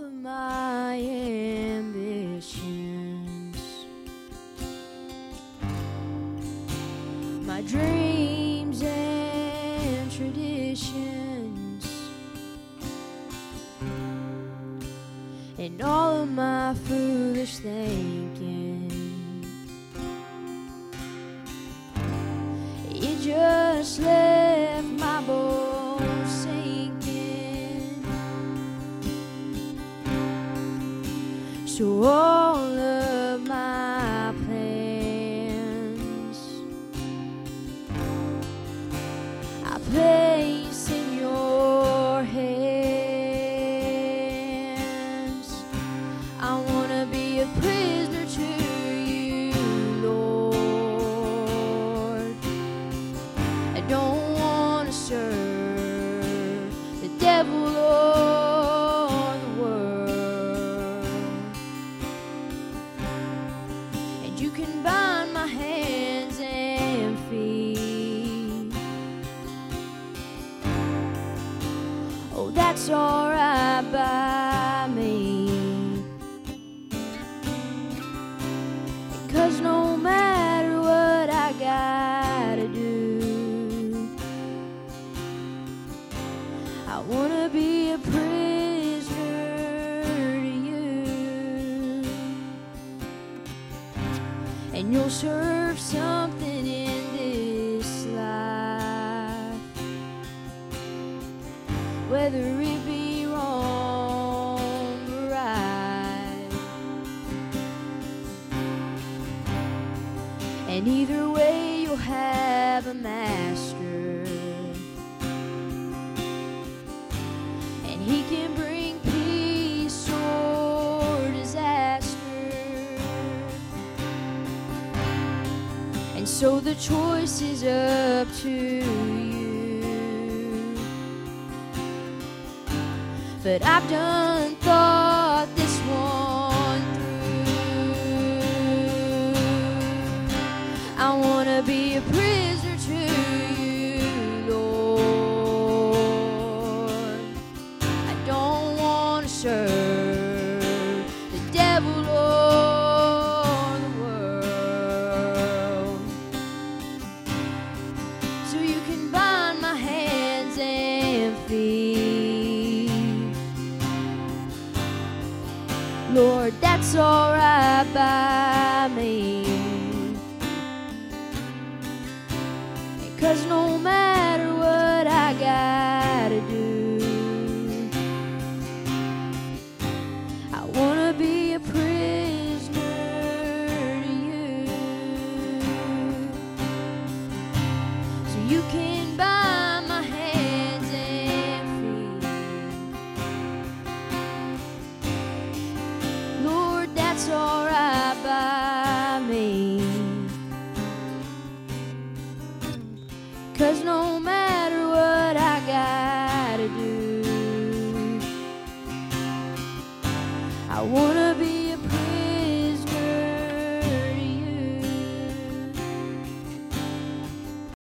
all of my ambitions, my dreams and traditions, and all of my foolish thinking. You just left So all of my plans I place in your hands. I wanna be a you can bind my hands and feet. Oh, that's alright by me. Cause no matter what I gotta do, I wanna be a prisoner And you'll serve something in this life, whether it be wrong or right. And either way, you'll have a master. So the choice is up to you. But I've done feet. Lord, that's alright by me. Cause no matter what I gotta do,